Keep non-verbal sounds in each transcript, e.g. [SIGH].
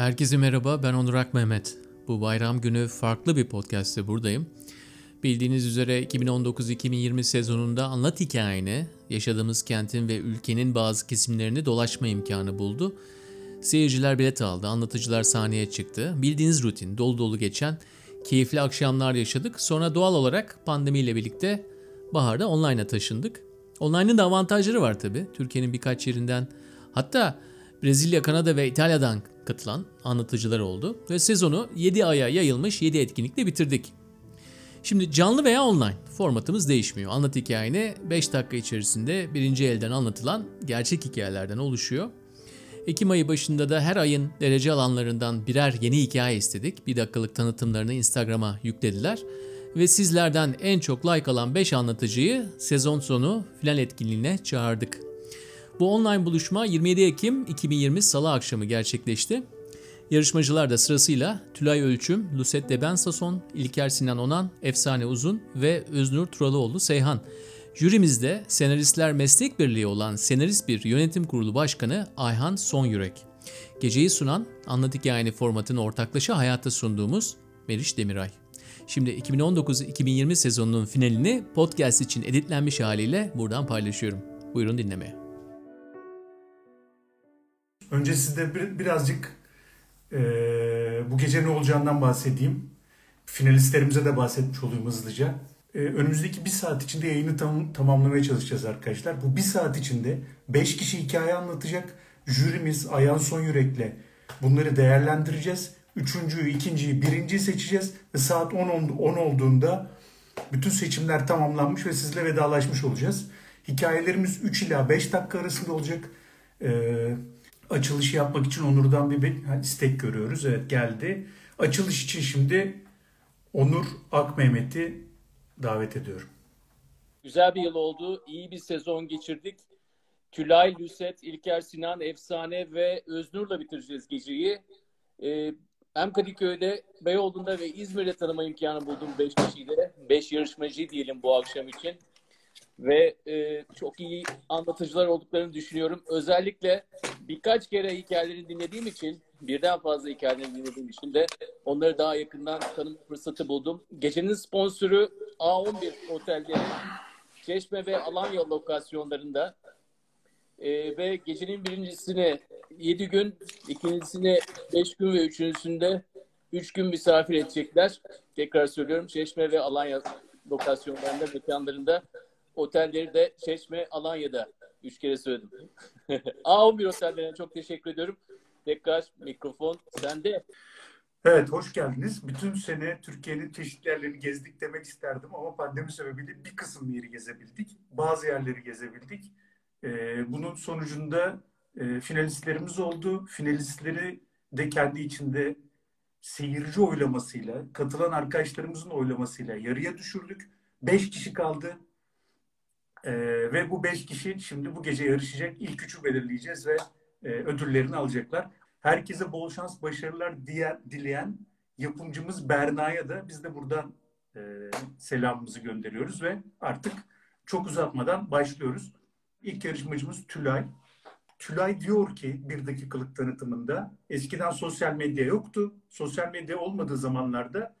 Herkese merhaba, ben Onur Ak Mehmet. Bu bayram günü farklı bir podcast'te buradayım. Bildiğiniz üzere 2019-2020 sezonunda anlat hikayeni, yaşadığımız kentin ve ülkenin bazı kesimlerini dolaşma imkanı buldu. Seyirciler bilet aldı, anlatıcılar sahneye çıktı. Bildiğiniz rutin, dolu dolu geçen keyifli akşamlar yaşadık. Sonra doğal olarak pandemiyle birlikte baharda online'a taşındık. Online'ın da avantajları var tabii. Türkiye'nin birkaç yerinden hatta Brezilya, Kanada ve İtalya'dan katılan anlatıcılar oldu. Ve sezonu 7 aya yayılmış 7 etkinlikle bitirdik. Şimdi canlı veya online formatımız değişmiyor. Anlat hikayeni 5 dakika içerisinde birinci elden anlatılan gerçek hikayelerden oluşuyor. Ekim ayı başında da her ayın derece alanlarından birer yeni hikaye istedik. Bir dakikalık tanıtımlarını Instagram'a yüklediler. Ve sizlerden en çok like alan 5 anlatıcıyı sezon sonu filan etkinliğine çağırdık. Bu online buluşma 27 Ekim 2020 Salı akşamı gerçekleşti. Yarışmacılar da sırasıyla Tülay Ölçüm, Luset Debensason, İlker Sinan Onan, Efsane Uzun ve Öznur Turalıoğlu Seyhan. Jürimizde Senaristler Meslek Birliği olan Senarist Bir Yönetim Kurulu Başkanı Ayhan Sonyürek. Geceyi sunan Anlat Hikayeni formatını ortaklaşa hayata sunduğumuz Meriç Demiray. Şimdi 2019-2020 sezonunun finalini podcast için editlenmiş haliyle buradan paylaşıyorum. Buyurun dinlemeye. Önce size bir, birazcık e, bu gece ne olacağından bahsedeyim. Finalistlerimize de bahsetmiş olayım hızlıca. E, önümüzdeki bir saat içinde yayını tam, tamamlamaya çalışacağız arkadaşlar. Bu bir saat içinde 5 kişi hikaye anlatacak. Jürimiz Ayhan Son Yürek'le bunları değerlendireceğiz. Üçüncüyü, ikinciyi, birinciyi seçeceğiz. Ve saat 10, 10 olduğunda bütün seçimler tamamlanmış ve sizle vedalaşmış olacağız. Hikayelerimiz 3 ila 5 dakika arasında olacak. Eee açılışı yapmak için Onur'dan bir, istek görüyoruz. Evet geldi. Açılış için şimdi Onur Akmehmet'i davet ediyorum. Güzel bir yıl oldu. İyi bir sezon geçirdik. Tülay, Lüset, İlker Sinan, Efsane ve Öznur'la bitireceğiz geceyi. Ee, hem Kadıköy'de, Beyoğlu'nda ve İzmir'de tanıma imkanı buldum 5 kişiyle. 5 yarışmacı diyelim bu akşam için. Ve e, çok iyi anlatıcılar olduklarını düşünüyorum. Özellikle birkaç kere hikayelerini dinlediğim için, birden fazla hikayelerini dinlediğim için de onları daha yakından tanıma fırsatı buldum. Gecenin sponsoru A11 otelleri Çeşme ve Alanya lokasyonlarında e, ve gecenin birincisini 7 gün, ikincisini 5 gün ve üçüncüsünde 3 gün misafir edecekler. Tekrar söylüyorum Çeşme ve Alanya lokasyonlarında, mekanlarında otelleri de Çeşme, Alanya'da. Üç kere söyledim. [LAUGHS] A11 otellerine çok teşekkür ediyorum. Tekrar mikrofon sende. Evet, hoş geldiniz. Bütün sene Türkiye'nin çeşitli yerlerini gezdik demek isterdim ama pandemi sebebiyle bir kısım yeri gezebildik. Bazı yerleri gezebildik. Ee, bunun sonucunda e, finalistlerimiz oldu. Finalistleri de kendi içinde seyirci oylamasıyla, katılan arkadaşlarımızın oylamasıyla yarıya düşürdük. Beş kişi kaldı. Ee, ve bu beş kişi şimdi bu gece yarışacak. İlk üçü belirleyeceğiz ve e, ödüllerini alacaklar. Herkese bol şans, başarılar diye, dileyen yapımcımız Berna'ya da biz de buradan e, selamımızı gönderiyoruz ve artık çok uzatmadan başlıyoruz. İlk yarışmacımız Tülay. Tülay diyor ki bir dakikalık tanıtımında eskiden sosyal medya yoktu. Sosyal medya olmadığı zamanlarda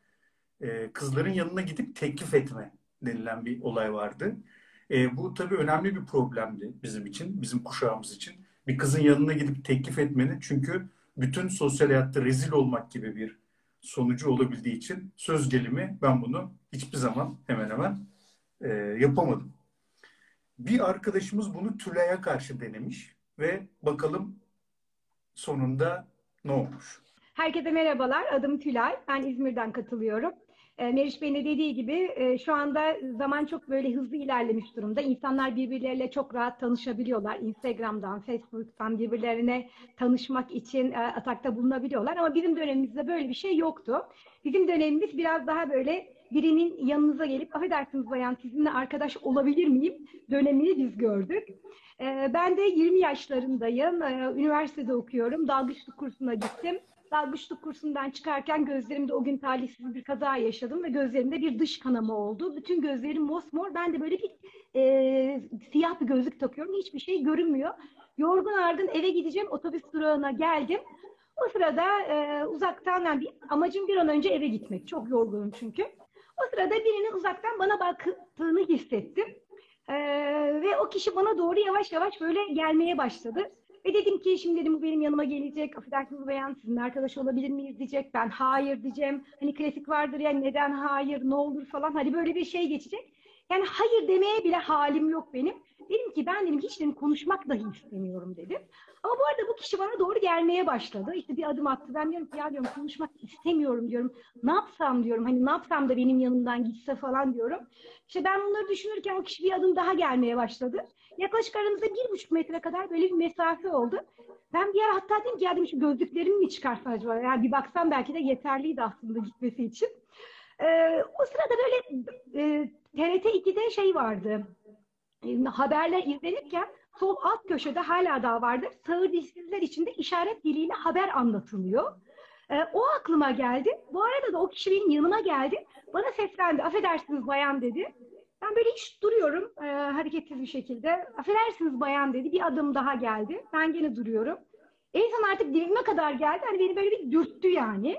e, kızların yanına gidip teklif etme denilen bir olay vardı. E, bu tabii önemli bir problemdi bizim için, bizim kuşağımız için. Bir kızın yanına gidip teklif etmenin çünkü bütün sosyal hayatta rezil olmak gibi bir sonucu olabildiği için söz gelimi ben bunu hiçbir zaman hemen hemen e, yapamadım. Bir arkadaşımız bunu Tülay'a karşı denemiş ve bakalım sonunda ne olmuş. Herkese merhabalar. Adım Tülay. Ben İzmir'den katılıyorum. E, Meriç Bey'in de dediği gibi e, şu anda zaman çok böyle hızlı ilerlemiş durumda. İnsanlar birbirleriyle çok rahat tanışabiliyorlar. Instagram'dan, Facebook'tan birbirlerine tanışmak için e, atakta bulunabiliyorlar. Ama bizim dönemimizde böyle bir şey yoktu. Bizim dönemimiz biraz daha böyle birinin yanınıza gelip affedersiniz bayan sizinle arkadaş olabilir miyim dönemini biz gördük. Ben de 20 yaşlarındayım. Üniversitede okuyorum. Dalgıçlık kursuna gittim dalgıçlık kursundan çıkarken gözlerimde o gün talihsiz bir kaza yaşadım ve gözlerimde bir dış kanama oldu. Bütün gözlerim mosmor. Ben de böyle bir e, siyah bir gözlük takıyorum. Hiçbir şey görünmüyor. Yorgun argın eve gideceğim. Otobüs durağına geldim. O sırada e, uzaktan yani bir, amacım bir an önce eve gitmek. Çok yorgunum çünkü. O sırada birinin uzaktan bana baktığını hissettim. E, ve o kişi bana doğru yavaş yavaş böyle gelmeye başladı. Ve dedim ki şimdi dedim bu benim yanıma gelecek. Affedersiniz bayan sizinle arkadaş olabilir miyiz diyecek. Ben hayır diyeceğim. Hani klasik vardır ya neden hayır ne olur falan. Hani böyle bir şey geçecek. Yani hayır demeye bile halim yok benim. Dedim ki ben dedim hiç dedim konuşmak dahi istemiyorum dedim. Ama bu arada bu kişi bana doğru gelmeye başladı. İşte bir adım attı. Ben diyorum ki ya diyorum konuşmak istemiyorum diyorum. Ne yapsam diyorum. Hani ne yapsam da benim yanımdan gitse falan diyorum. İşte ben bunları düşünürken o kişi bir adım daha gelmeye başladı. Yaklaşık aramızda bir buçuk metre kadar böyle bir mesafe oldu. Ben bir ara hatta dedim ki ya dedim gözlüklerimi mi çıkarsa acaba? Yani bir baksam belki de yeterliydi aslında gitmesi için. Ee, o sırada böyle e, TRT 2'de şey vardı. E, haberler izlenirken sol alt köşede hala daha vardır. Sağır dişsizler içinde işaret diliyle haber anlatılıyor. E, o aklıma geldi. Bu arada da o kişi benim yanıma geldi. Bana seslendi. Affedersiniz bayan dedi. Ben böyle hiç duruyorum e, hareketsiz bir şekilde. Affedersiniz bayan dedi. Bir adım daha geldi. Ben gene duruyorum. En son artık dibime kadar geldi. Hani beni böyle bir dürttü yani.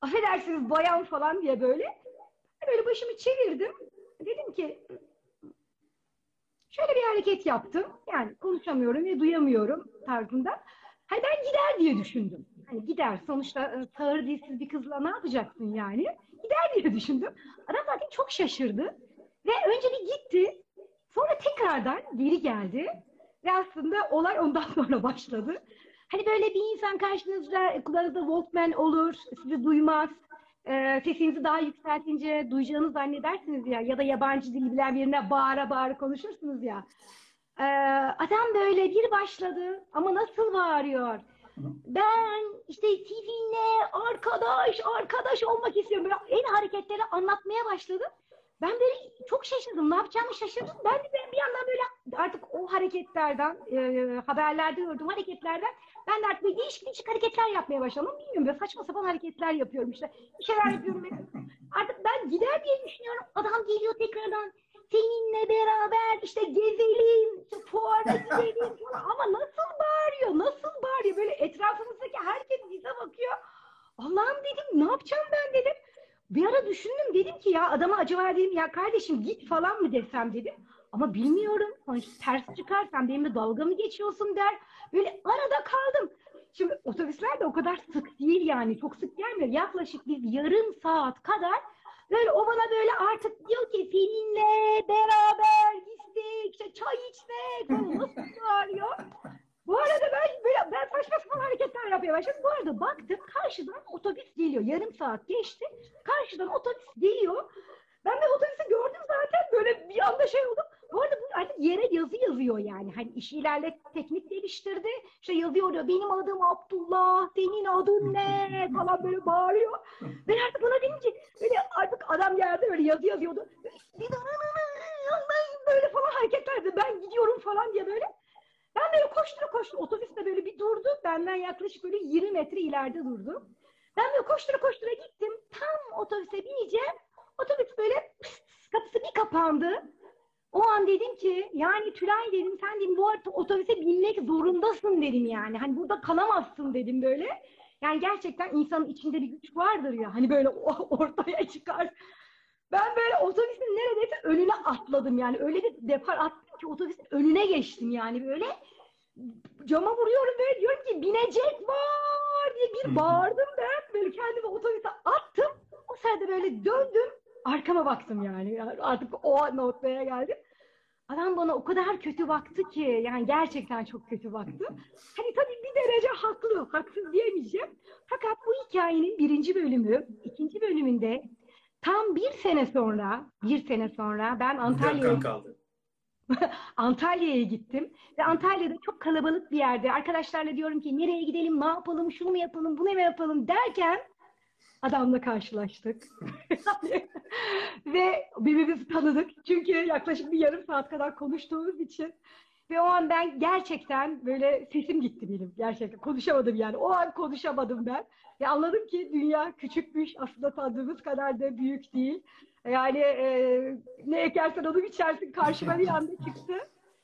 Affedersiniz bayan falan diye böyle. Böyle başımı çevirdim. Dedim ki şöyle bir hareket yaptım. Yani konuşamıyorum ve duyamıyorum tarzında. Hani ben gider diye düşündüm. Hani gider. Sonuçta e, sağır dilsiz bir kızla ne yapacaksın yani? Gider diye düşündüm. Adam zaten çok şaşırdı. Ve önce bir gitti. Sonra tekrardan geri geldi. Ve aslında olay ondan [LAUGHS] sonra başladı. Hani böyle bir insan karşınızda kulağınızda Walkman olur, sizi duymaz. E, sesinizi daha yükseltince duyacağını zannedersiniz ya. Ya da yabancı dil bilen birine bağıra bağıra konuşursunuz ya. E, adam böyle bir başladı ama nasıl bağırıyor? Ben işte sizinle arkadaş, arkadaş olmak istiyorum. Böyle el hareketleri anlatmaya başladı. Ben böyle çok şaşırdım. Ne yapacağımı şaşırdım. Ben de bir yandan böyle artık o hareketlerden, e, haberlerde gördüğüm hareketlerden ben de artık böyle değişik değişik hareketler yapmaya başladım. Bilmiyorum böyle saçma sapan hareketler yapıyorum işte. Bir şeyler yapıyorum. artık ben gider diye düşünüyorum. Adam geliyor tekrardan. Seninle beraber işte gezelim, işte fuara gidelim falan. Ama nasıl bağırıyor, nasıl bağırıyor? Böyle etrafımızdaki herkes bize bakıyor. Allah'ım dedim ne yapacağım ben dedim. Bir ara düşündüm dedim ki ya adama acaba dedim ya kardeşim git falan mı desem dedim. Ama bilmiyorum. Hani ters çıkarsam benimle dalga mı geçiyorsun der. Böyle arada kaldım. Şimdi otobüsler de o kadar sık değil yani. Çok sık gelmiyor. Yaklaşık bir yarım saat kadar böyle o bana böyle artık diyor ki seninle beraber gittik, çay içmek falan nasıl bağırıyor. Bu arada ben böyle ben saçma sapan hareketler yapmaya başladım. Bu arada baktım karşıdan otobüs geliyor. Yarım saat geçti. Karşıdan otobüs geliyor. Ben de otobüsü gördüm zaten böyle bir anda şey oldu. Bu arada bu artık yere yazı yazıyor yani. Hani iş ilerle teknik geliştirdi. İşte yazıyor diyor. Benim adım Abdullah. Senin adın ne? Falan böyle bağırıyor. Ben artık buna ki böyle artık adam geldi böyle yazı yazıyordu. Böyle falan hareketlerdi. Ben gidiyorum falan diye böyle. Ben böyle koştura koştura otobüs de böyle bir durdu. Benden yaklaşık böyle 20 metre ileride durdu. Ben böyle koştura koştura gittim. Tam otobüse bineceğim. Otobüs böyle pıs, kapısı bir kapandı. O an dedim ki yani Tülay dedim sen dedim bu otobüse binmek zorundasın dedim yani. Hani burada kalamazsın dedim böyle. Yani gerçekten insanın içinde bir güç vardır ya. Hani böyle [LAUGHS] ortaya çıkar. Ben böyle otobüsün neredeyse önüne atladım yani. Öyle bir depar attım ki otobüsün önüne geçtim yani böyle. Cama vuruyorum böyle diyorum ki binecek var diye bir bağırdım ben. Böyle kendimi otobüse attım. O sırada böyle döndüm. Arkama baktım yani. yani artık o noktaya geldim. Adam bana o kadar kötü baktı ki yani gerçekten çok kötü baktı. Hani tabii bir derece haklı, haksız diyemeyeceğim. Fakat bu hikayenin birinci bölümü, ikinci bölümünde tam bir sene sonra, bir sene sonra ben Antalya'ya kaldı. [LAUGHS] Antalya'ya gittim ve Antalya'da çok kalabalık bir yerde arkadaşlarla diyorum ki nereye gidelim, ne yapalım, şunu mu yapalım, bunu mu yapalım derken adamla karşılaştık. [LAUGHS] ve birbirimizi tanıdık. Çünkü yaklaşık bir yarım saat kadar konuştuğumuz için. Ve o an ben gerçekten böyle sesim gitti benim. Gerçekten konuşamadım yani. O an konuşamadım ben. Ve anladım ki dünya küçükmüş. Aslında tanıdığımız kadar da büyük değil. Yani e, ne ekersen onu biçersin karşıma bir anda çıktı.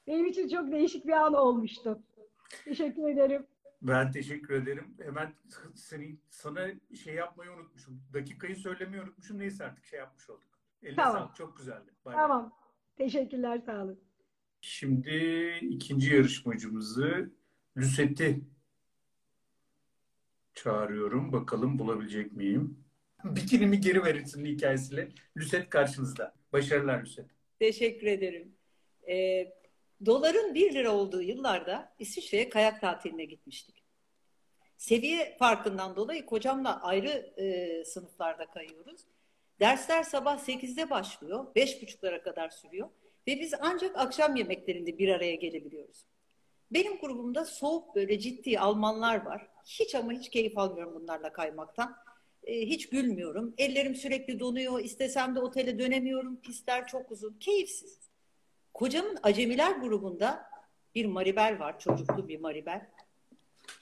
Benim için çok değişik bir an olmuştu. Teşekkür ederim. Ben teşekkür ederim. Hemen seni sana şey yapmayı unutmuşum. Dakikayı söylemeyi unutmuşum. Neyse artık şey yapmış olduk. Eline Tamam. sağlık. Çok güzeldi. Bay bay. Tamam. Teşekkürler, sağ olun. Şimdi ikinci yarışmacımızı Lüset'i çağırıyorum. Bakalım bulabilecek miyim? Bikinimi geri verirsin hikayesiyle. Lüset karşınızda. Başarılar Lüset. Teşekkür ederim. Ee, doların 1 lira olduğu yıllarda İsviçre'ye kayak tatiline gitmiştik. Seviye farkından dolayı kocamla ayrı e, sınıflarda kayıyoruz. Dersler sabah 8'de başlıyor, 5.30'lara kadar sürüyor ve biz ancak akşam yemeklerinde bir araya gelebiliyoruz. Benim grubumda soğuk böyle ciddi Almanlar var. Hiç ama hiç keyif almıyorum bunlarla kaymaktan. E, hiç gülmüyorum. Ellerim sürekli donuyor. İstesem de otele dönemiyorum. Pistler çok uzun. Keyifsiz. Kocamın acemiler grubunda bir Maribel var. Çocuklu bir Maribel.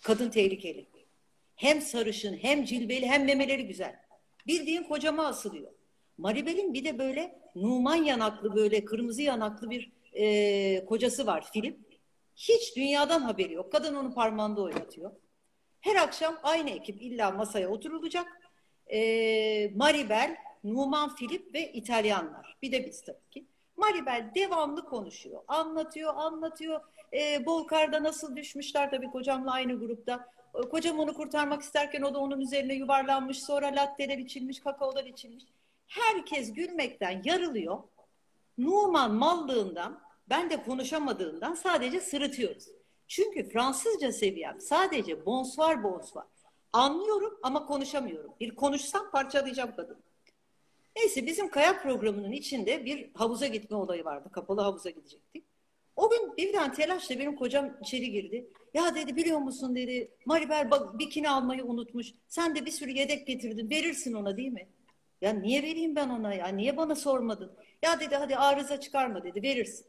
Kadın tehlikeli. Hem sarışın, hem cilveli, hem memeleri güzel. Bildiğin kocama asılıyor. Maribel'in bir de böyle Numan yanaklı, böyle kırmızı yanaklı bir e, kocası var Filip. Hiç dünyadan haberi yok. Kadın onu parmağında oynatıyor. Her akşam aynı ekip illa masaya oturulacak. Ee, Maribel, Numan Filip ve İtalyanlar. Bir de biz tabii ki. Maribel devamlı konuşuyor. Anlatıyor, anlatıyor. Ee, Bolkar'da nasıl düşmüşler tabii kocamla aynı grupta. Ee, Kocam onu kurtarmak isterken o da onun üzerine yuvarlanmış. Sonra latteler içilmiş, kakaolar içilmiş. Herkes gülmekten yarılıyor. Numan mallığından, ben de konuşamadığından sadece sırıtıyoruz. Çünkü Fransızca seviyem sadece bonsoir bonsoir. Anlıyorum ama konuşamıyorum. Bir konuşsam parçalayacağım kadın. Neyse bizim kayak programının içinde bir havuza gitme olayı vardı. Kapalı havuza gidecektik. O gün birden telaşla benim kocam içeri girdi. Ya dedi biliyor musun dedi Maribel bak bikini almayı unutmuş. Sen de bir sürü yedek getirdin. Verirsin ona değil mi? Ya niye vereyim ben ona ya? Niye bana sormadın? Ya dedi hadi arıza çıkarma dedi. Verirsin.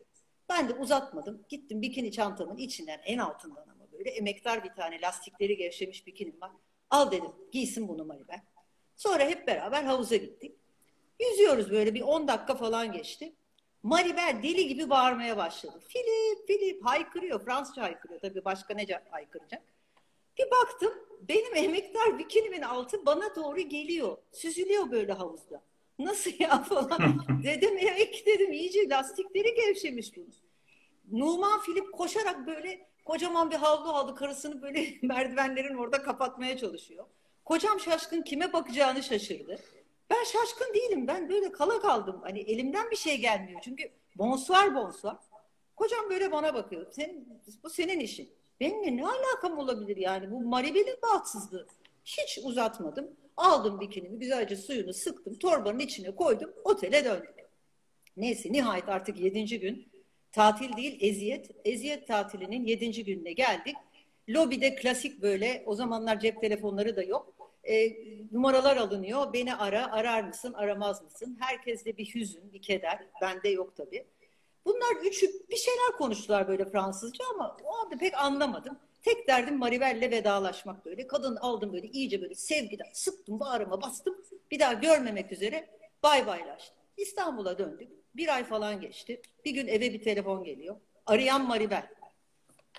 Ben de uzatmadım. Gittim bikini çantamın içinden en altından ama böyle emektar bir tane lastikleri gevşemiş bikinim var. Al dedim giysin bunu Maribel. Sonra hep beraber havuza gittik. Yüzüyoruz böyle bir 10 dakika falan geçti. Maribel deli gibi bağırmaya başladı. Filip, Filip haykırıyor. Fransızca haykırıyor. Tabii başka ne haykıracak? Bir baktım benim emektar bikinimin altı bana doğru geliyor. Süzülüyor böyle havuzda. Nasıl ya falan. [LAUGHS] dedim emek dedim iyice lastikleri gevşemiş bunun. Numan Filip koşarak böyle kocaman bir havlu aldı karısını böyle [LAUGHS] merdivenlerin orada kapatmaya çalışıyor. Kocam şaşkın kime bakacağını şaşırdı. Ben şaşkın değilim. Ben böyle kala kaldım. Hani elimden bir şey gelmiyor. Çünkü bonsuar bonsuar. Kocam böyle bana bakıyor. Senin, bu senin işin. Benimle ne alakam olabilir yani? Bu Maribel'in bahtsızlığı. Hiç uzatmadım. Aldım bikinimi, güzelce suyunu sıktım, torbanın içine koydum, otele döndüm. Neyse nihayet artık yedinci gün, tatil değil eziyet, eziyet tatilinin yedinci gününe geldik. Lobide klasik böyle, o zamanlar cep telefonları da yok. E, numaralar alınıyor, beni ara, arar mısın, aramaz mısın? Herkeste bir hüzün, bir keder, bende yok tabii. Bunlar üçü bir şeyler konuştular böyle Fransızca ama o anda pek anlamadım. Tek derdim Maribel'le vedalaşmak böyle. Kadın aldım böyle iyice böyle sevgiden sıktım bağrıma bastım. Bir daha görmemek üzere bay baylaştım. İstanbul'a döndük. Bir ay falan geçti. Bir gün eve bir telefon geliyor. Arayan Maribel.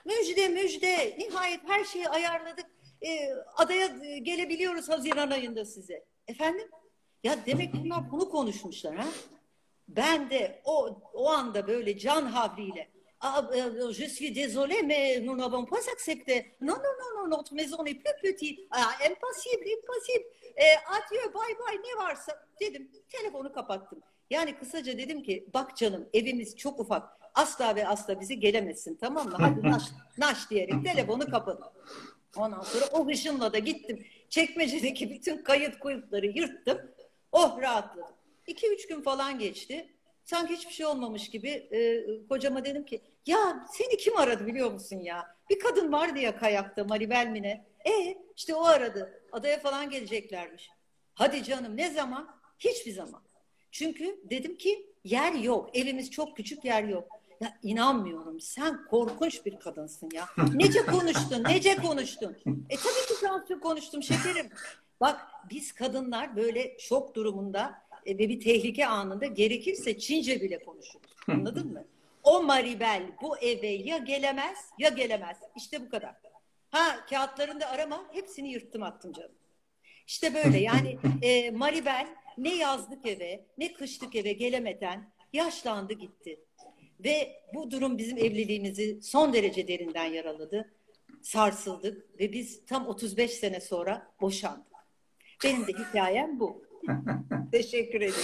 Müjde müjde nihayet her şeyi ayarladık. Ee, adaya gelebiliyoruz Haziran ayında size. Efendim? Ya demek bunlar bunu konuşmuşlar ha? Ben de o, o anda böyle can havliyle ah, je suis désolé mais nous n'avons pas accepté. Non, non, non, non, notre maison est plus petite. Ah, impossible, impossible. E, adieu, bye bye ne varsa dedim. Telefonu kapattım. Yani kısaca dedim ki bak canım evimiz çok ufak. Asla ve asla bizi gelemezsin tamam mı? Hadi naş, naş diyerek telefonu kapadım. Ondan sonra o hışımla da gittim. Çekmecedeki bütün kayıt kuyutları yırttım. Oh rahatladım. İki üç gün falan geçti. Sanki hiçbir şey olmamış gibi e, kocama dedim ki ya seni kim aradı biliyor musun ya? Bir kadın vardı ya kayakta Maribel mi ne? E işte o aradı. Adaya falan geleceklermiş. Hadi canım ne zaman? Hiçbir zaman. Çünkü dedim ki yer yok. Evimiz çok küçük yer yok. Ya inanmıyorum. Sen korkunç bir kadınsın ya. Nece [LAUGHS] konuştun? Nece konuştun? E tabii ki Fransızca konuştum şekerim. Bak biz kadınlar böyle şok durumunda ve bir tehlike anında gerekirse Çince bile konuşuruz. Anladın mı? O Maribel bu eve ya gelemez ya gelemez. İşte bu kadar. Ha kağıtlarını da arama. Hepsini yırttım attım canım. İşte böyle [LAUGHS] yani e, Maribel ne yazlık eve ne kışlık eve gelemeden yaşlandı gitti. Ve bu durum bizim evliliğimizi son derece derinden yaraladı. Sarsıldık ve biz tam 35 sene sonra boşandık. Benim de hikayem bu. Teşekkür ediyorum.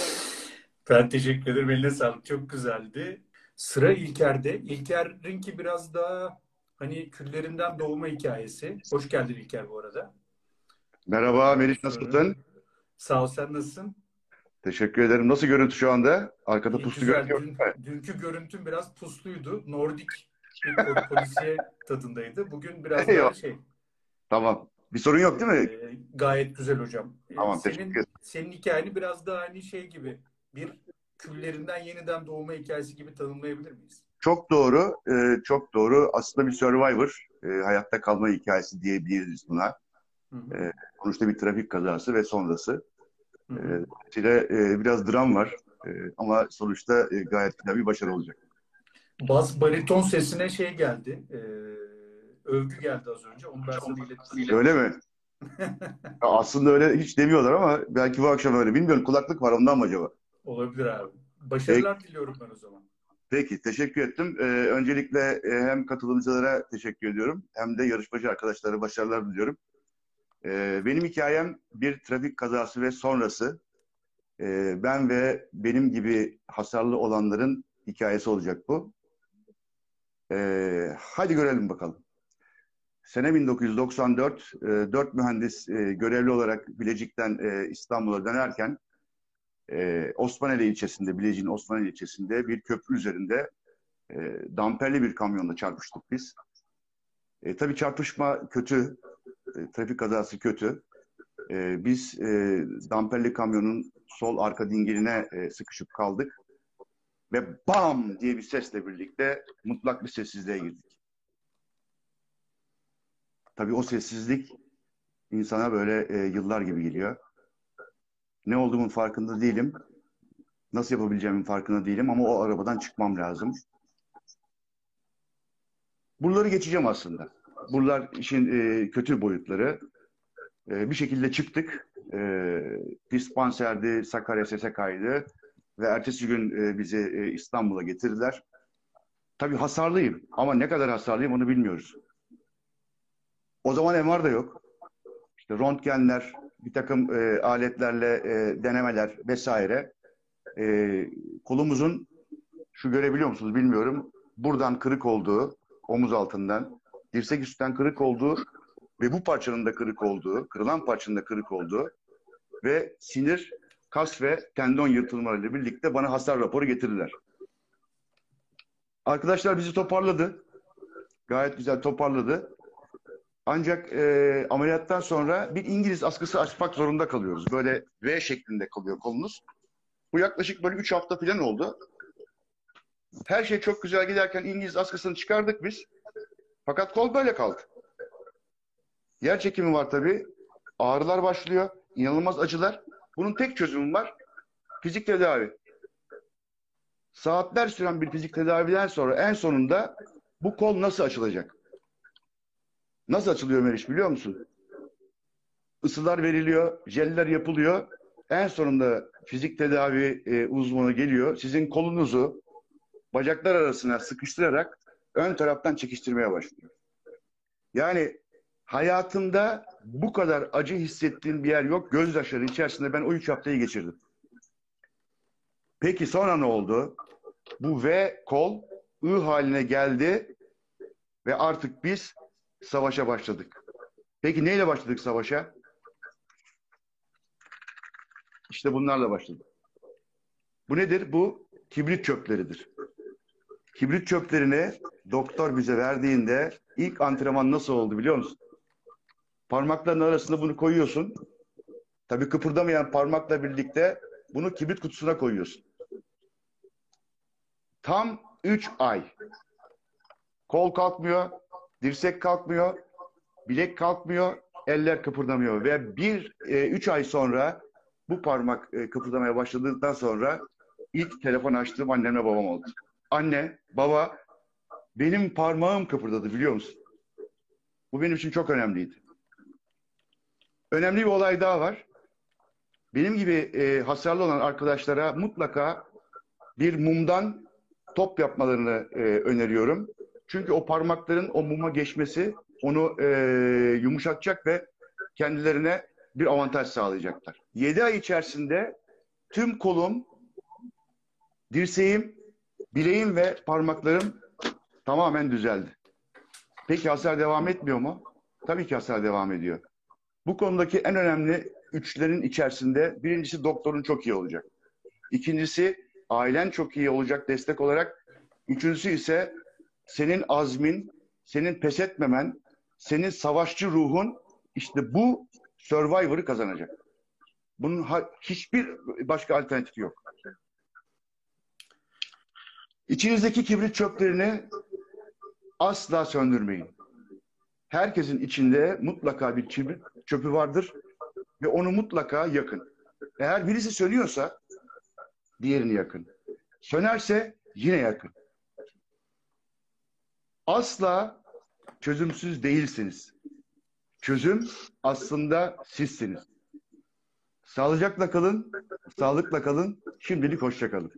Ben teşekkür ederim. Eline sağlık. Çok güzeldi. Sıra İlker'de. İlker'inki biraz daha hani küllerinden doğma hikayesi. Hoş geldin İlker bu arada. Merhaba Meriç nasılsın? Sağ ol sen nasılsın? Teşekkür ederim. Nasıl görüntü şu anda? Arkada İyi, puslu güzel. görünüyor. Dün- dünkü görüntüm biraz pusluydu. Nordik bir po- polisiye tadındaydı. Bugün biraz daha şey. Tamam. Bir sorun yok değil mi? e, gayet güzel hocam. Tamam, senin, teşekkür ederim. Senin hikayeni biraz daha hani şey gibi bir küllerinden yeniden doğma hikayesi gibi tanımlayabilir miyiz? Çok doğru. e, çok doğru. Aslında bir survivor. e, hayatta kalma hikayesi diyebiliriz buna. Hı hı. Evet. Sonuçta bir trafik kazası ve sonrası. E, hı. dolayısıyla, e, biraz dram var. E, ama sonuçta e, gayet güzel bir başarı olacak. Bas bariton sesine şey geldi. e, övgü geldi az önce. Onu ben sana ilettim. Öyle mi? Aslında öyle hiç demiyorlar ama belki bu akşam öyle. Bilmiyorum kulaklık var ondan mı acaba? Olabilir abi. Başarılar diliyorum ben o zaman. Peki, teşekkür ettim. Ee, öncelikle e, hem katılımcılara teşekkür ediyorum hem de yarışmacı arkadaşlara başarılar diliyorum. Ee, benim hikayem bir trafik kazası ve sonrası. Ee, ben ve benim gibi hasarlı olanların hikayesi olacak bu. Ee, hadi görelim bakalım. Sene 1994, e, dört mühendis e, görevli olarak Bilecik'ten e, İstanbul'a dönerken e, Osmaneli ilçesinde, Bilecik'in Osmaneli ilçesinde bir köprü üzerinde e, damperli bir kamyonla çarpıştık biz. E, tabii çarpışma kötü, e, trafik kazası kötü. E, biz e, damperli kamyonun sol arka dingeline e, sıkışıp kaldık ve bam diye bir sesle birlikte mutlak bir sessizliğe girdik. Tabii o sessizlik insana böyle e, yıllar gibi geliyor. Ne olduğumun farkında değilim. Nasıl yapabileceğimin farkında değilim ama o arabadan çıkmam lazım. Buraları geçeceğim aslında. Buralar işin e, kötü boyutları. E, bir şekilde çıktık. E, dispanserdi, Sakarya SSK'ydı ve ertesi gün e, bizi e, İstanbul'a getirdiler. Tabii hasarlıyım ama ne kadar hasarlıyım onu bilmiyoruz. O zaman MR da yok. İşte röntgenler, bir takım e, aletlerle e, denemeler vesaire. E, kolumuzun şu görebiliyor musunuz bilmiyorum. Buradan kırık olduğu, omuz altından, dirsek üstten kırık olduğu ve bu parçanın da kırık olduğu, kırılan parçanın da kırık olduğu ve sinir, kas ve tendon yırtılmalarıyla birlikte bana hasar raporu getirdiler. Arkadaşlar bizi toparladı. Gayet güzel toparladı. Ancak e, ameliyattan sonra bir İngiliz askısı açmak zorunda kalıyoruz. Böyle V şeklinde kalıyor kolunuz. Bu yaklaşık böyle 3 hafta falan oldu. Her şey çok güzel giderken İngiliz askısını çıkardık biz. Fakat kol böyle kaldı. Yer çekimi var tabii. Ağrılar başlıyor. İnanılmaz acılar. Bunun tek çözümü var. Fizik tedavi. Saatler süren bir fizik tedaviden sonra en sonunda bu kol nasıl açılacak? Nasıl açılıyor Meriç biliyor musun? Isılar veriliyor, jeller yapılıyor. En sonunda fizik tedavi e, uzmanı geliyor. Sizin kolunuzu bacaklar arasına sıkıştırarak ön taraftan çekiştirmeye başlıyor. Yani hayatımda bu kadar acı hissettiğim bir yer yok. Gözyaşları içerisinde ben o üç haftayı geçirdim. Peki sonra ne oldu? Bu V kol I haline geldi ve artık biz savaşa başladık. Peki neyle başladık savaşa? İşte bunlarla başladık. Bu nedir? Bu kibrit çöpleridir. Kibrit çöplerini doktor bize verdiğinde ilk antrenman nasıl oldu biliyor musun? Parmakların arasında bunu koyuyorsun. Tabii kıpırdamayan parmakla birlikte bunu kibrit kutusuna koyuyorsun. Tam 3 ay. Kol kalkmıyor, dirsek kalkmıyor, bilek kalkmıyor, eller kıpırdamıyor ve bir e, üç ay sonra bu parmak e, kıpırdamaya başladıktan sonra ilk telefon açtığım annemle babam oldu. Anne, baba, benim parmağım kıpırdadı biliyor musun? Bu benim için çok önemliydi. Önemli bir olay daha var. Benim gibi e, hasarlı olan arkadaşlara mutlaka bir mumdan top yapmalarını e, öneriyorum. Çünkü o parmakların o muma geçmesi onu e, yumuşatacak ve kendilerine bir avantaj sağlayacaklar. 7 ay içerisinde tüm kolum, dirseğim, bileğim ve parmaklarım tamamen düzeldi. Peki hasar devam etmiyor mu? Tabii ki hasar devam ediyor. Bu konudaki en önemli üçlerin içerisinde birincisi doktorun çok iyi olacak. İkincisi ailen çok iyi olacak destek olarak. Üçüncüsü ise senin azmin, senin pes etmemen, senin savaşçı ruhun işte bu Survivor'ı kazanacak. Bunun hiçbir başka alternatifi yok. İçinizdeki kibrit çöplerini asla söndürmeyin. Herkesin içinde mutlaka bir kibrit çöpü vardır ve onu mutlaka yakın. Eğer birisi sönüyorsa diğerini yakın. Sönerse yine yakın. Asla çözümsüz değilsiniz. Çözüm aslında sizsiniz. Sağlıcakla kalın, sağlıkla kalın. Şimdilik hoşça kalın.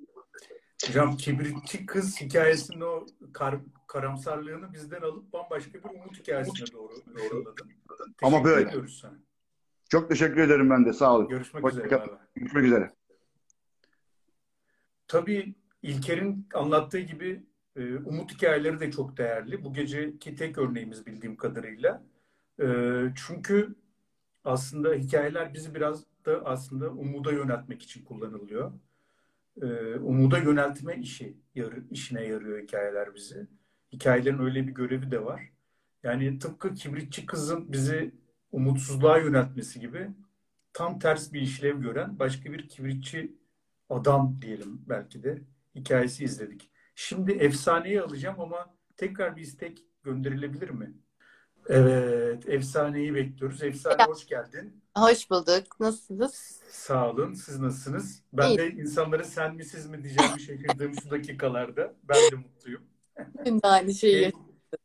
Hocam kibritçi kız hikayesinin o kar, karamsarlığını bizden alıp bambaşka bir umut hikayesine doğru doğruladın. Ama böyle. Çok teşekkür ederim ben de. Sağ olun. Görüşmek Hoşça üzere. kal-. Görüşmek üzere. Tabii İlker'in anlattığı gibi e, umut hikayeleri de çok değerli. Bu geceki tek örneğimiz bildiğim kadarıyla. E, çünkü aslında hikayeler bizi biraz da aslında umuda yöneltmek için kullanılıyor. E, umuda yöneltme işi işine yarıyor hikayeler bizi. Hikayelerin öyle bir görevi de var. Yani tıpkı kibritçi kızın bizi umutsuzluğa yöneltmesi gibi tam ters bir işlev gören başka bir kibritçi adam diyelim belki de hikayesi izledik. Şimdi efsaneyi alacağım ama tekrar bir istek gönderilebilir mi? Evet, efsaneyi bekliyoruz. Efsane hoş geldin. Hoş bulduk. Nasılsınız? Sağ olun. Siz nasılsınız? Ben İyi. de insanlara sen mi siz mi diyeceğimi şaşırdığım şu dakikalarda. Ben de mutluyum. Şimdi aynı şeyi.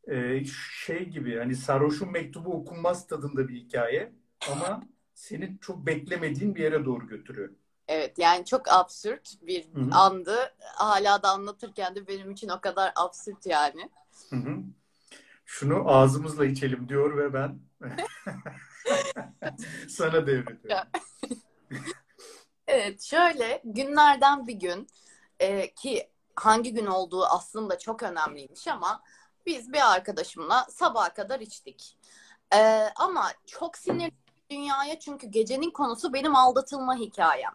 Ee, şey gibi hani sarhoşun mektubu okunmaz tadında bir hikaye ama seni çok beklemediğin bir yere doğru götürüyor. Evet yani çok absürt bir Hı hı. andı. Hala da anlatırken de benim için o kadar absürt yani. Hı hı. Şunu ağzımızla içelim diyor ve ben [LAUGHS] sana devrediyorum. [LAUGHS] Evet şöyle günlerden bir gün e, ki hangi gün olduğu aslında çok önemliymiş ama biz bir arkadaşımla sabaha kadar içtik. E, ama çok sinirli dünyaya çünkü gecenin konusu benim aldatılma hikayem.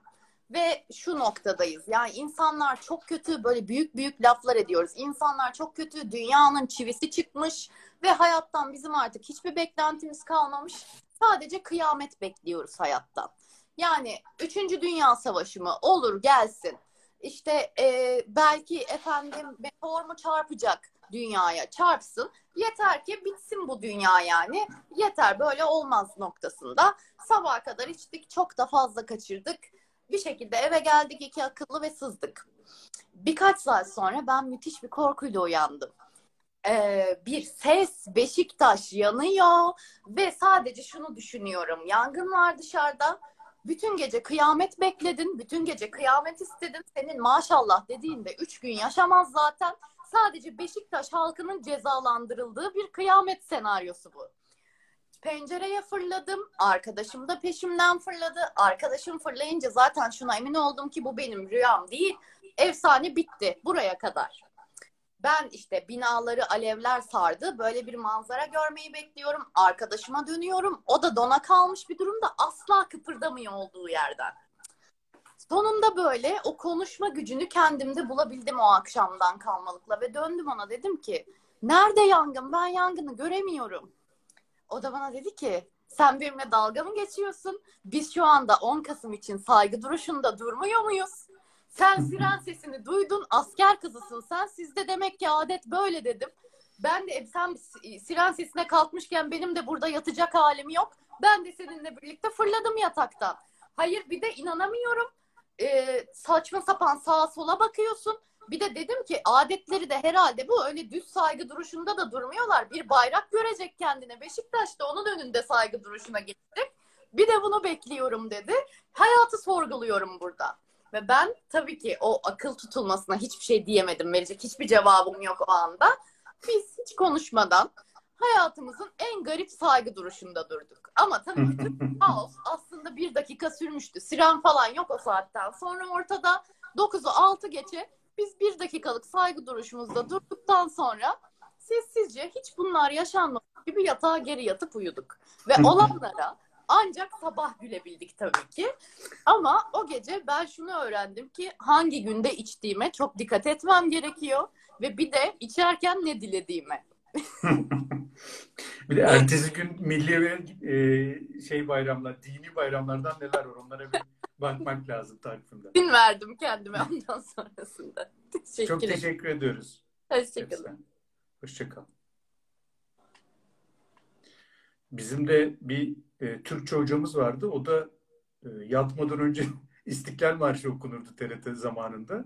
Ve şu noktadayız. Yani insanlar çok kötü böyle büyük büyük laflar ediyoruz. İnsanlar çok kötü. Dünyanın çivisi çıkmış ve hayattan bizim artık hiçbir beklentimiz kalmamış. Sadece kıyamet bekliyoruz hayattan. Yani 3. Dünya Savaşı mı? Olur gelsin. İşte e, belki efendim meteor mu çarpacak dünyaya? Çarpsın. Yeter ki bitsin bu dünya yani. Yeter böyle olmaz noktasında. Sabaha kadar içtik. Çok da fazla kaçırdık. Bir şekilde eve geldik iki akıllı ve sızdık. Birkaç saat sonra ben müthiş bir korkuyla uyandım. Ee, bir ses Beşiktaş yanıyor ve sadece şunu düşünüyorum. Yangın var dışarıda. Bütün gece kıyamet bekledin. Bütün gece kıyamet istedin. Senin maşallah dediğinde üç gün yaşamaz zaten. Sadece Beşiktaş halkının cezalandırıldığı bir kıyamet senaryosu bu. Pencereye fırladım. Arkadaşım da peşimden fırladı. Arkadaşım fırlayınca zaten şuna emin oldum ki bu benim rüyam değil. Efsane bitti buraya kadar. Ben işte binaları alevler sardı. Böyle bir manzara görmeyi bekliyorum. Arkadaşıma dönüyorum. O da dona kalmış bir durumda asla kıpırdamıyor olduğu yerden. Sonunda böyle o konuşma gücünü kendimde bulabildim o akşamdan kalmalıkla ve döndüm ona dedim ki nerede yangın? Ben yangını göremiyorum. O da bana dedi ki sen benimle dalga mı geçiyorsun? Biz şu anda 10 Kasım için saygı duruşunda durmuyor muyuz? Sen siren sesini duydun, asker kızısın sen. Sizde demek ki adet böyle dedim. Ben de "E, sen siren sesine kalkmışken benim de burada yatacak halim yok. Ben de seninle birlikte fırladım yataktan. Hayır bir de inanamıyorum. Ee, saçma sapan sağa sola bakıyorsun. Bir de dedim ki adetleri de herhalde bu öyle düz saygı duruşunda da durmuyorlar. Bir bayrak görecek kendine. Beşiktaş'ta onun önünde saygı duruşuna geçecek. Bir de bunu bekliyorum dedi. Hayatı sorguluyorum burada. Ve ben tabii ki o akıl tutulmasına hiçbir şey diyemedim. Verecek hiçbir cevabım yok o anda. Biz hiç konuşmadan hayatımızın en garip saygı duruşunda durduk. Ama tabii bütün [LAUGHS] kaos aslında bir dakika sürmüştü. Siren falan yok o saatten. Sonra ortada 9'u 6 geçe biz bir dakikalık saygı duruşumuzda durduktan sonra sessizce hiç bunlar yaşanmamış gibi yatağa geri yatıp uyuduk. Ve olanlara ancak sabah gülebildik tabii ki. Ama o gece ben şunu öğrendim ki hangi günde içtiğime çok dikkat etmem gerekiyor. Ve bir de içerken ne dilediğime. [LAUGHS] Bir de ertesi gün milli ve e, şey bayramlar, dini bayramlardan neler var onlara bir bakmak lazım takvimde. Gün verdim kendime ondan sonrasında. Teşekkür Çok ederim. teşekkür ediyoruz. Hoşçakalın. Hoşça kal. Bizim de bir e, Türkçe hocamız vardı. O da e, yatmadan önce [LAUGHS] İstiklal Marşı okunurdu TRT zamanında.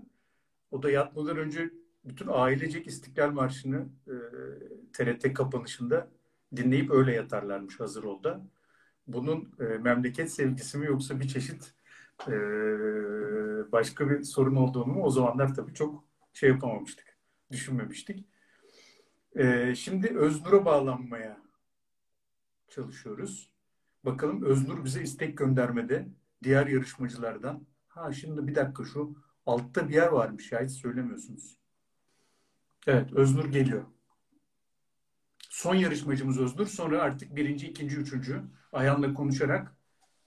O da yatmadan önce bütün ailecek İstiklal Marşı'nı e, TRT kapanışında dinleyip öyle yatarlarmış hazır olda. Bunun e, memleket sevgisi mi yoksa bir çeşit e, başka bir sorun olduğunu o zamanlar tabii çok şey yapamamıştık, düşünmemiştik. E, şimdi Öznur'a bağlanmaya çalışıyoruz. Bakalım Öznur bize istek göndermede diğer yarışmacılardan. Ha şimdi bir dakika şu altta bir yer varmış ya hiç söylemiyorsunuz. Evet Öznur geliyor. Son yarışmacımız Öznur. Sonra artık birinci, ikinci, üçüncü Ayhan'la konuşarak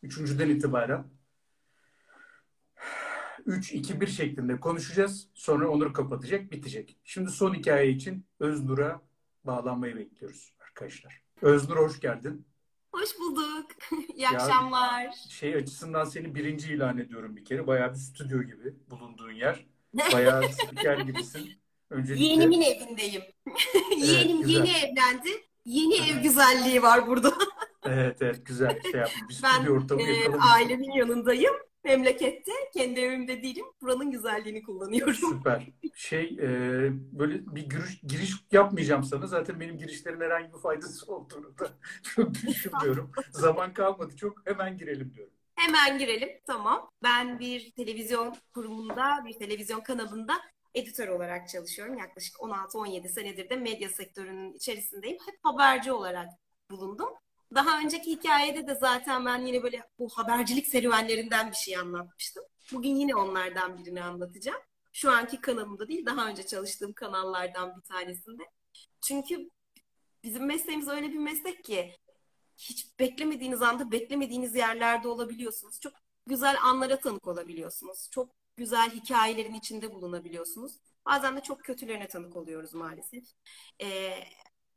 üçüncüden itibaren 3-2-1 şeklinde konuşacağız. Sonra Onur kapatacak, bitecek. Şimdi son hikaye için Öznur'a bağlanmayı bekliyoruz arkadaşlar. Öznur hoş geldin. Hoş bulduk. [LAUGHS] İyi Ya- akşamlar. Şey açısından seni birinci ilan ediyorum bir kere. Bayağı bir stüdyo gibi bulunduğun yer. [LAUGHS] Bayağı spiker gibisin. Öncelikle Yeğenimin evindeyim. [LAUGHS] Yeğenim güzel. yeni evlendi. Yeni ev güzelliği var burada. Evet evet güzel şey. Bir Ben stüdyo ortamı e, ailemin yanındayım. Memlekette. Kendi evimde değilim. Buranın güzelliğini kullanıyorum. Süper. Şey e, böyle bir giriş, giriş yapmayacağım sana. Zaten benim girişlerin herhangi bir faydası olduğunu da [LAUGHS] çok düşünmüyorum. Zaman kalmadı çok. Hemen girelim diyorum. Hemen girelim. Tamam. Ben bir televizyon kurumunda, bir televizyon kanalında editör olarak çalışıyorum. Yaklaşık 16-17 senedir de medya sektörünün içerisindeyim. Hep haberci olarak bulundum. Daha önceki hikayede de zaten ben yine böyle bu habercilik serüvenlerinden bir şey anlatmıştım. Bugün yine onlardan birini anlatacağım. Şu anki kanalımda değil, daha önce çalıştığım kanallardan bir tanesinde. Çünkü bizim mesleğimiz öyle bir meslek ki hiç beklemediğiniz anda beklemediğiniz yerlerde olabiliyorsunuz. Çok güzel anlara tanık olabiliyorsunuz. Çok güzel hikayelerin içinde bulunabiliyorsunuz. Bazen de çok kötülerine tanık oluyoruz maalesef. Ee,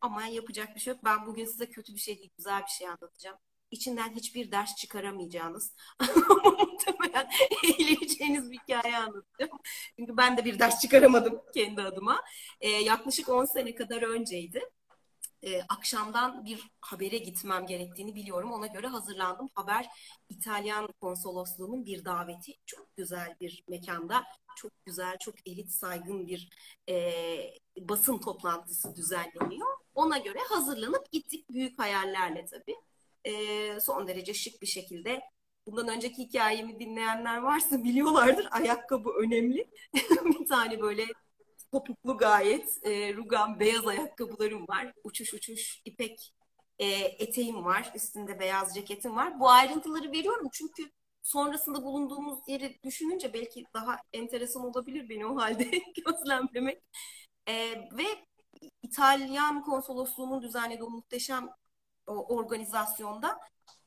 ama yapacak bir şey yok. Ben bugün size kötü bir şey değil, güzel bir şey anlatacağım. İçinden hiçbir ders çıkaramayacağınız ama [LAUGHS] muhtemelen eğleneceğiniz bir hikaye anlatacağım. Çünkü ben de bir ders çıkaramadım kendi adıma. Ee, yaklaşık 10 sene kadar önceydi e, akşamdan bir habere gitmem gerektiğini biliyorum. Ona göre hazırlandım. Haber İtalyan konsolosluğunun bir daveti. Çok güzel bir mekanda, çok güzel, çok elit saygın bir e, basın toplantısı düzenleniyor. Ona göre hazırlanıp gittik büyük hayallerle tabii. E, son derece şık bir şekilde. Bundan önceki hikayemi dinleyenler varsa biliyorlardır. Ayakkabı önemli. [LAUGHS] bir tane böyle topuklu gayet e, rugan beyaz ayakkabılarım var. Uçuş uçuş ipek e, eteğim var. Üstünde beyaz ceketim var. Bu ayrıntıları veriyorum çünkü sonrasında bulunduğumuz yeri düşününce belki daha enteresan olabilir beni o halde [LAUGHS] gözlemlemek. E, ve İtalyan konsolosluğunun düzenlediği o muhteşem o organizasyonda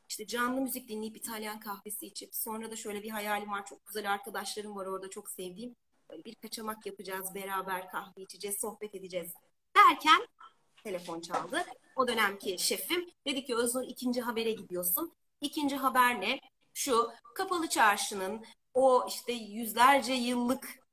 işte canlı müzik dinleyip İtalyan kahvesi içip sonra da şöyle bir hayalim var. Çok güzel arkadaşlarım var orada çok sevdiğim. Böyle bir kaçamak yapacağız, beraber kahve içeceğiz, sohbet edeceğiz derken telefon çaldı. O dönemki şefim dedi ki Öznur ikinci habere gidiyorsun. İkinci haber ne? Şu Kapalı Çarşı'nın o işte yüzlerce yıllık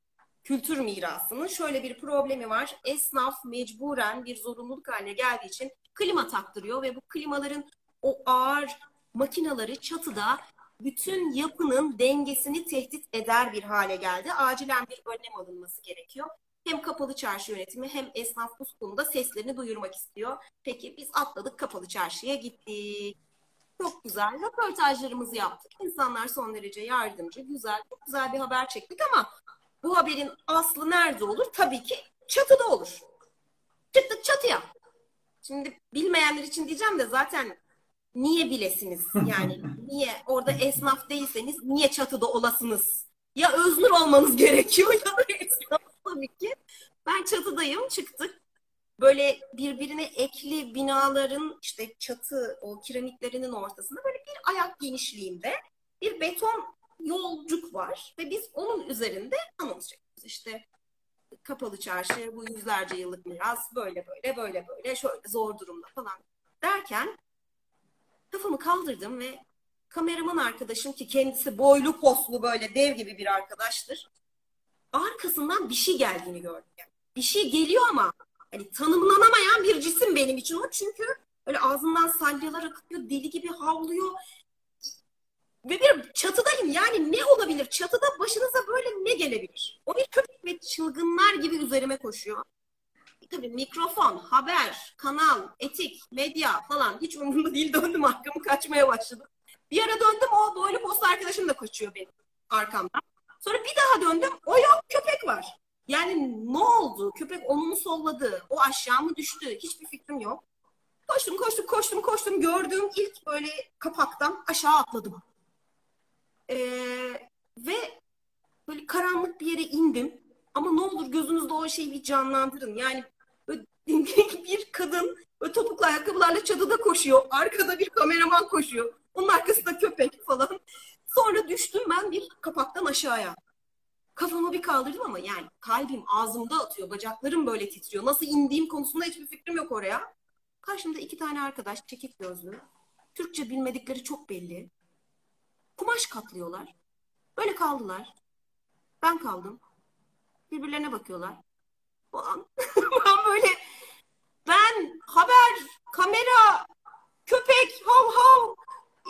kültür mirasının şöyle bir problemi var. Esnaf mecburen bir zorunluluk haline geldiği için klima taktırıyor ve bu klimaların o ağır makinaları çatıda bütün yapının dengesini tehdit eder bir hale geldi. Acilen bir önlem alınması gerekiyor. Hem kapalı çarşı yönetimi hem esnaf bu konuda seslerini duyurmak istiyor. Peki biz atladık kapalı çarşıya gittik. Çok güzel röportajlarımızı yaptık. İnsanlar son derece yardımcı, güzel, çok güzel bir haber çektik ama bu haberin aslı nerede olur? Tabii ki çatıda olur. Çıktık çatıya. Şimdi bilmeyenler için diyeceğim de zaten niye bilesiniz? Yani [LAUGHS] niye orada esnaf değilseniz niye çatıda olasınız? Ya öznur olmanız [LAUGHS] gerekiyor ya da esnaf tabii ki. Ben çatıdayım çıktık. Böyle birbirine ekli binaların işte çatı o kiremitlerinin ortasında böyle bir ayak genişliğinde bir beton yolcuk var ve biz onun üzerinde anons. İşte kapalı çarşı bu yüzlerce yıllık miras böyle böyle böyle böyle şöyle zor durumda falan derken kafamı kaldırdım ve kameraman arkadaşım ki kendisi boylu poslu böyle dev gibi bir arkadaştır. Arkasından bir şey geldiğini gördüm. Yani bir şey geliyor ama hani tanımlanamayan bir cisim benim için o çünkü öyle ağzından salyalar akıyor, deli gibi havlıyor. Ve bir çatıdayım yani ne olabilir? Çatıda başınıza böyle ne gelebilir? O bir köpek ve çılgınlar gibi üzerime koşuyor. Tabii mikrofon, haber, kanal, etik, medya falan hiç umurumda değil döndüm arkamı kaçmaya başladım. Bir ara döndüm o boylu posta arkadaşım da koşuyor benim arkamdan. Sonra bir daha döndüm o yok köpek var. Yani ne oldu? Köpek onu mu solladı? O aşağı mı düştü? Hiçbir fikrim yok. Koştum koştum koştum koştum gördüğüm ilk böyle kapaktan aşağı atladım. Ee, ve böyle karanlık bir yere indim. Ama ne olur gözünüzde o şeyi bir canlandırın. Yani [LAUGHS] bir kadın böyle topuklu ayakkabılarla çatıda koşuyor. Arkada bir kameraman koşuyor. Onun arkasında köpek falan. Sonra düştüm ben bir kapaktan aşağıya. Kafamı bir kaldırdım ama yani kalbim ağzımda atıyor. Bacaklarım böyle titriyor. Nasıl indiğim konusunda hiçbir fikrim yok oraya. Karşımda iki tane arkadaş çekik gözlü. Türkçe bilmedikleri çok belli. Kumaş katlıyorlar. Böyle kaldılar. Ben kaldım. Birbirlerine bakıyorlar. O an [LAUGHS] ben böyle ben haber, kamera, köpek, hav hav,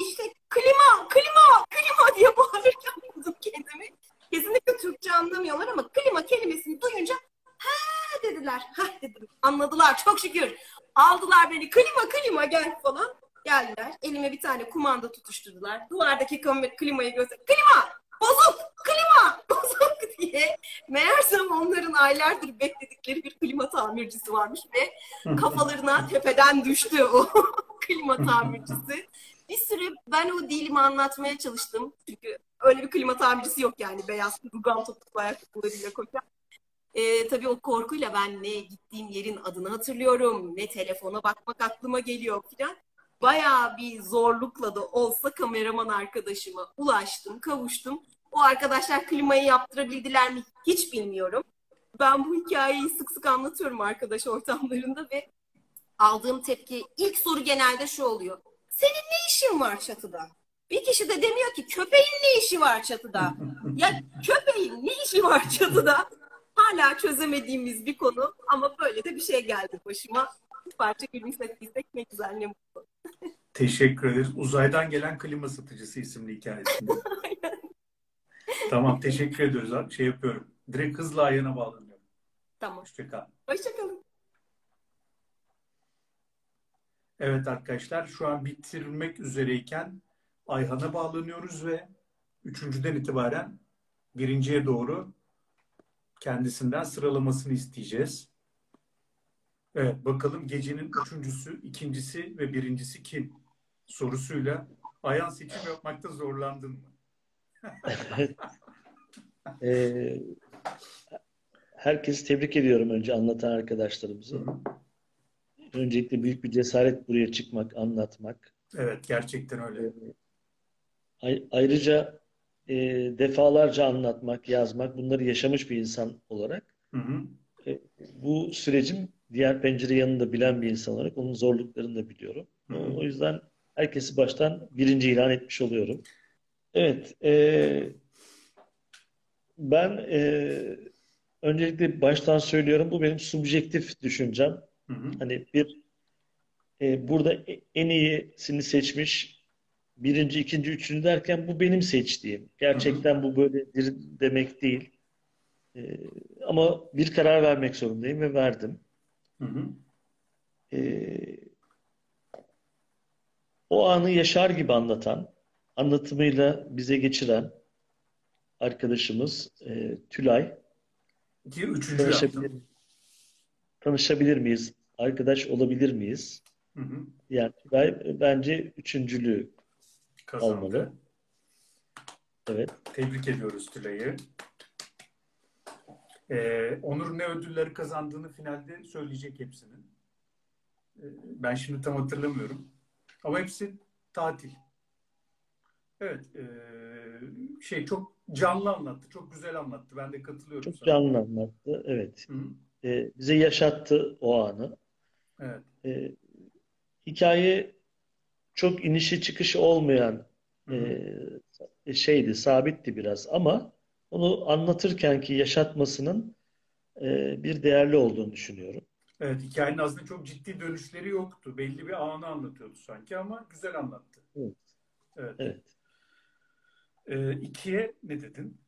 işte klima, klima, klima diye bağırırken buldum kendimi. Kesinlikle Türkçe anlamıyorlar ama klima kelimesini duyunca ha dediler. Ha dedim. Anladılar çok şükür. Aldılar beni klima klima gel falan. Geldiler. Elime bir tane kumanda tutuşturdular. Duvardaki klimayı göster. Klima! Bozuk! Klima! [LAUGHS] Bozuk diye. Meğersem onların aylardır bekledikleri bir klima tamircisi varmış ve kafalarına tepeden düştü o [LAUGHS] klima tamircisi. Bir süre ben o dilimi anlatmaya çalıştım. Çünkü öyle bir klima tamircisi yok yani. Beyaz rugan topuklu ayakkabılarıyla koşan. Ee, tabii o korkuyla ben ne gittiğim yerin adını hatırlıyorum, ne telefona bakmak aklıma geliyor filan. Bayağı bir zorlukla da olsa kameraman arkadaşıma ulaştım, kavuştum. O arkadaşlar klimayı yaptırabildiler mi hiç bilmiyorum. Ben bu hikayeyi sık sık anlatıyorum arkadaş ortamlarında ve aldığım tepki ilk soru genelde şu oluyor. Senin ne işin var çatıda? Bir kişi de demiyor ki köpeğin ne işi var çatıda? [LAUGHS] Ya köpeğin ne işi var çatıda? Hala çözemediğimiz bir konu ama böyle de bir şey geldi başıma. Bir parça gülümsettiysek ne güzel ne mutlu. Teşekkür ederiz. Uzaydan gelen klima satıcısı isimli hikayesinde. [LAUGHS] tamam teşekkür ediyoruz abi. Şey yapıyorum. Direkt hızla ayağına bağlanıyorum. Tamam. Hoşçakal. Hoşçakalın. Evet arkadaşlar şu an bitirmek üzereyken Ayhan'a bağlanıyoruz ve üçüncüden itibaren birinciye doğru kendisinden sıralamasını isteyeceğiz. Evet bakalım gecenin üçüncüsü, ikincisi ve birincisi kim? Sorusuyla Ayhan seçim yapmakta zorlandın mı? [LAUGHS] Ee, herkesi tebrik ediyorum önce anlatan arkadaşlarımızı. Öncelikle büyük bir cesaret buraya çıkmak, anlatmak. Evet gerçekten öyle. Ay- ayrıca e, defalarca anlatmak, yazmak, bunları yaşamış bir insan olarak Hı hı. e, bu sürecin diğer pencere yanında bilen bir insan olarak onun zorluklarını da biliyorum. Hı hı. O yüzden herkesi baştan birinci ilan etmiş oluyorum. Evet, e, ben e, öncelikle baştan söylüyorum, bu benim subjektif düşüncem. Hı hı. Hani bir e, burada e- en iyisini seçmiş birinci, ikinci, üçüncü derken bu benim seçtiğim. Gerçekten bu böyledir demek değil. Ee, ama bir karar vermek zorundayım ve verdim. Hı hı. Ee, o anı yaşar gibi anlatan, anlatımıyla bize geçiren arkadaşımız e, Tülay. Ki üçüncü Tanışabilir, tanışabilir miyiz? Arkadaş olabilir miyiz? Hı hı. Yani Tülay bence üçüncülüğü Kazandı. almalı. Evet. Tebrik ediyoruz Tülay'ı. Ee, Onur ne ödülleri kazandığını finalde söyleyecek hepsinin. Ee, ben şimdi tam hatırlamıyorum. Ama hepsi tatil. Evet. ee, şey çok canlı anlattı. Çok güzel anlattı. Ben de katılıyorum Çok sana. canlı anlattı. Evet. Hı hı. Ee, bize yaşattı o anı. Evet. Ee, hikaye çok inişi çıkışı olmayan hı. e, şeydi, sabitti biraz ama onu anlatırken ki yaşatmasının e, bir değerli olduğunu düşünüyorum. Evet, hikayenin aslında çok ciddi dönüşleri yoktu. Belli bir anı anlatıyordu sanki ama güzel anlattı. Evet. Evet. Evet. Ee, ikiye ne dedin?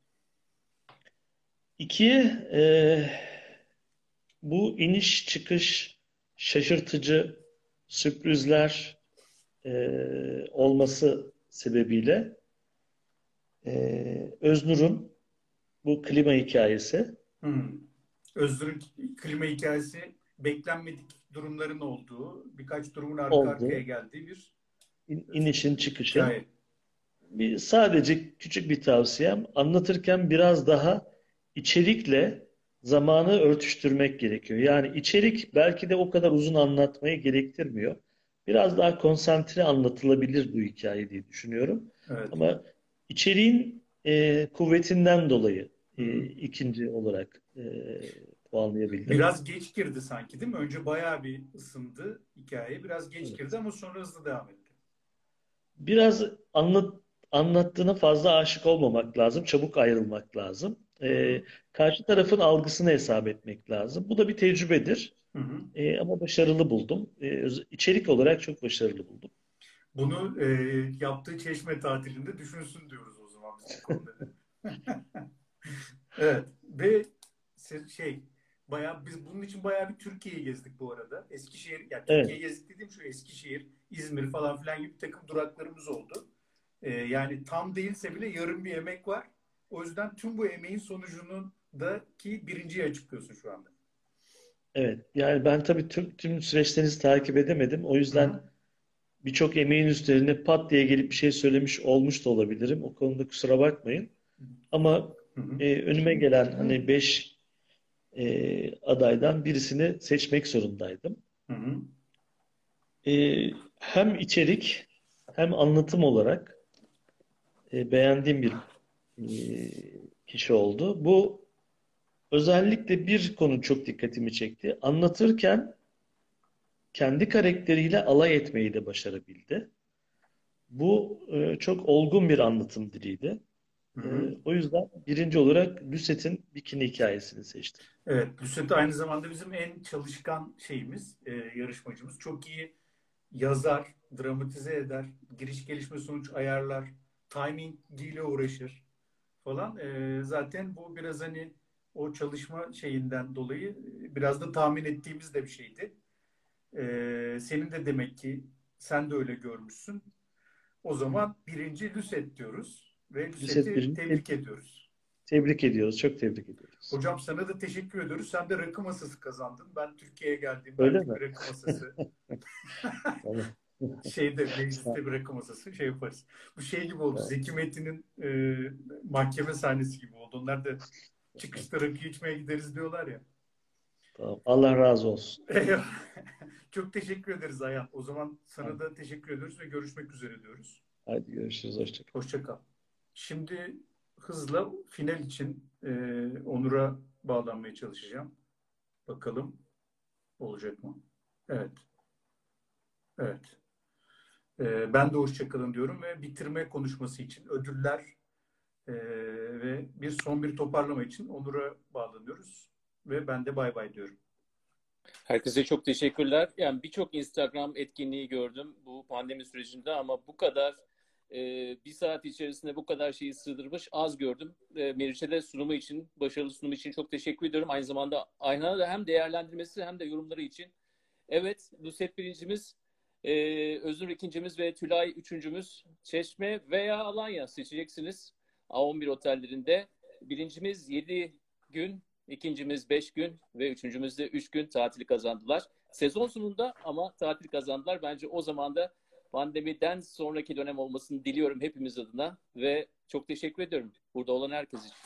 İki, e, bu iniş çıkış şaşırtıcı sürprizler e, olması sebebiyle e, Öznur'un bu klima hikayesi Hmm. Özgür'ün klima hikayesi beklenmedik durumların olduğu, birkaç durumun arka oldu. arkaya geldiği bir İn- inişin çıkışı. hikaye. Bir, sadece küçük bir tavsiyem anlatırken biraz daha içerikle zamanı örtüştürmek gerekiyor. Yani içerik belki de o kadar uzun anlatmayı gerektirmiyor. Biraz daha konsantre anlatılabilir bu hikaye diye düşünüyorum. Evet. Ama içeriğin e, kuvvetinden dolayı e, ikinci olarak e, puanlayabildim. Biraz geç girdi sanki değil mi? Önce bayağı bir ısındı hikaye. Biraz geç Evet. girdi ama sonra hızlı devam etti. Biraz anlat, anlattığına fazla aşık olmamak lazım, çabuk ayrılmak lazım. E, hı. karşı tarafın algısını hesap etmek lazım. Bu da bir tecrübedir. Hı hı. E, ama başarılı buldum. E, öz- içerik olarak çok başarılı buldum. Bunu e, yaptığı çeşme tatilinde düşünsün diyoruz o zaman biz bu konuda. [LAUGHS] [LAUGHS] Evet ve şey bayağı biz bunun için bayağı bir Türkiye'yi gezdik bu arada. Eskişehir yani Evet. Türkiye'yi gezdik dediğim şu Eskişehir, İzmir falan filan gibi bir takım duraklarımız oldu. E, yani tam değilse bile yarım bir emek var. O yüzden tüm bu emeğin sonucunun da ki birinciyi açıklıyorsun şu anda. Evet, yani ben tabii tüm, tüm süreçlerinizi takip edemedim. O yüzden birçok emeğin üzerine pat diye gelip bir şey söylemiş olmuş da olabilirim. O konuda kusura bakmayın. Ama Hı hı. e, önüme gelen hani beş e, adaydan birisini seçmek zorundaydım. Hı hı. E, hem içerik hem anlatım olarak e, beğendiğim bir e, kişi oldu. Bu özellikle bir konu çok dikkatimi çekti. Anlatırken kendi karakteriyle alay etmeyi de başarabildi. Bu e, çok olgun bir anlatım diliydi. Hı hı. o yüzden birinci olarak Lucette'in bikini hikayesini seçtim. Evet, Nusret aynı zamanda bizim en çalışkan şeyimiz, e, yarışmacımız. Çok iyi yazar, dramatize eder, giriş gelişme sonuç ayarlar, timingiyle uğraşır falan. E, zaten bu biraz hani o çalışma şeyinden dolayı e, biraz da tahmin ettiğimiz de bir şeydi. E, senin de demek ki sen de öyle görmüşsün. O zaman birinci Lucet diyoruz ve birinci. tebrik ediyoruz. Tebrik ediyoruz, çok tebrik ediyoruz. Hocam sana da teşekkür ediyoruz. Sen de rakı masası kazandın. Ben Türkiye'ye geldiğimde Öyle mi? bir rakı masası [LAUGHS] [LAUGHS] şeyde mecliste bir rakı masası şey yaparız. Bu şey gibi oldu. Tamam. Zeki Metin'in e, mahkeme sahnesi gibi oldu. Onlar da çıkışta rakı içmeye gideriz diyorlar ya. Tamam. Allah razı olsun. [LAUGHS] Çok teşekkür ederiz Ayhan. O zaman sana da teşekkür ediyoruz ve görüşmek üzere diyoruz. Hadi görüşürüz, hoşça kal. Şimdi hızla final için e, Onur'a bağlanmaya çalışacağım. Bakalım olacak mı? Evet. Evet. E, ben de hoşça kalın diyorum ve bitirme konuşması için ödüller e, ve bir son bir toparlama için Onur'a bağlanıyoruz ve ben de bay bay diyorum. Herkese çok teşekkürler. Yani birçok Instagram etkinliği gördüm bu pandemi sürecinde ama bu kadar e, bir saat içerisinde bu kadar şeyi sığdırmış az gördüm. E, Meriç'e de sunumu için, başarılı sunumu için çok teşekkür ediyorum. Aynı zamanda Ayhan'a da hem değerlendirmesi hem de yorumları için. Evet, Nusret birincimiz, e, Öznur ikincimiz ve Tülay üçüncümüz. Çeşme veya Alanya seçeceksiniz. A11 otellerinde. Birincimiz 7 gün, ikincimiz 5 gün ve üçüncümüz de 3 gün tatili kazandılar. Sezon sonunda ama tatil kazandılar. Bence o zaman da pandemiden sonraki dönem olmasını diliyorum hepimiz adına ve çok teşekkür ediyorum burada olan herkes için.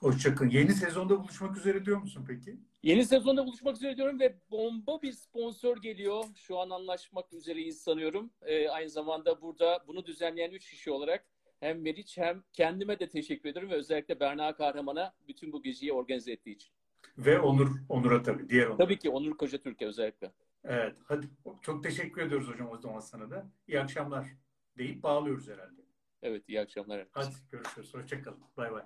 Hoşçakalın. Yeni sezonda buluşmak üzere diyor musun peki? Yeni sezonda buluşmak üzere diyorum ve bomba bir sponsor geliyor. Şu an anlaşmak üzereyiz sanıyorum. Ee, aynı zamanda burada bunu düzenleyen üç kişi olarak hem Meriç hem kendime de teşekkür ederim ve özellikle Berna Kahraman'a bütün bu geceyi organize ettiği için. Ve Onur, Onur'a tabii. Diğer Onur. Tabii ki Onur Koca Türkiye özellikle. Evet. Hadi. Çok teşekkür ediyoruz hocam o zaman sana da. İyi akşamlar deyip bağlıyoruz herhalde. Evet iyi akşamlar. herkese. Hadi görüşürüz. Hoşçakalın. Bay bay.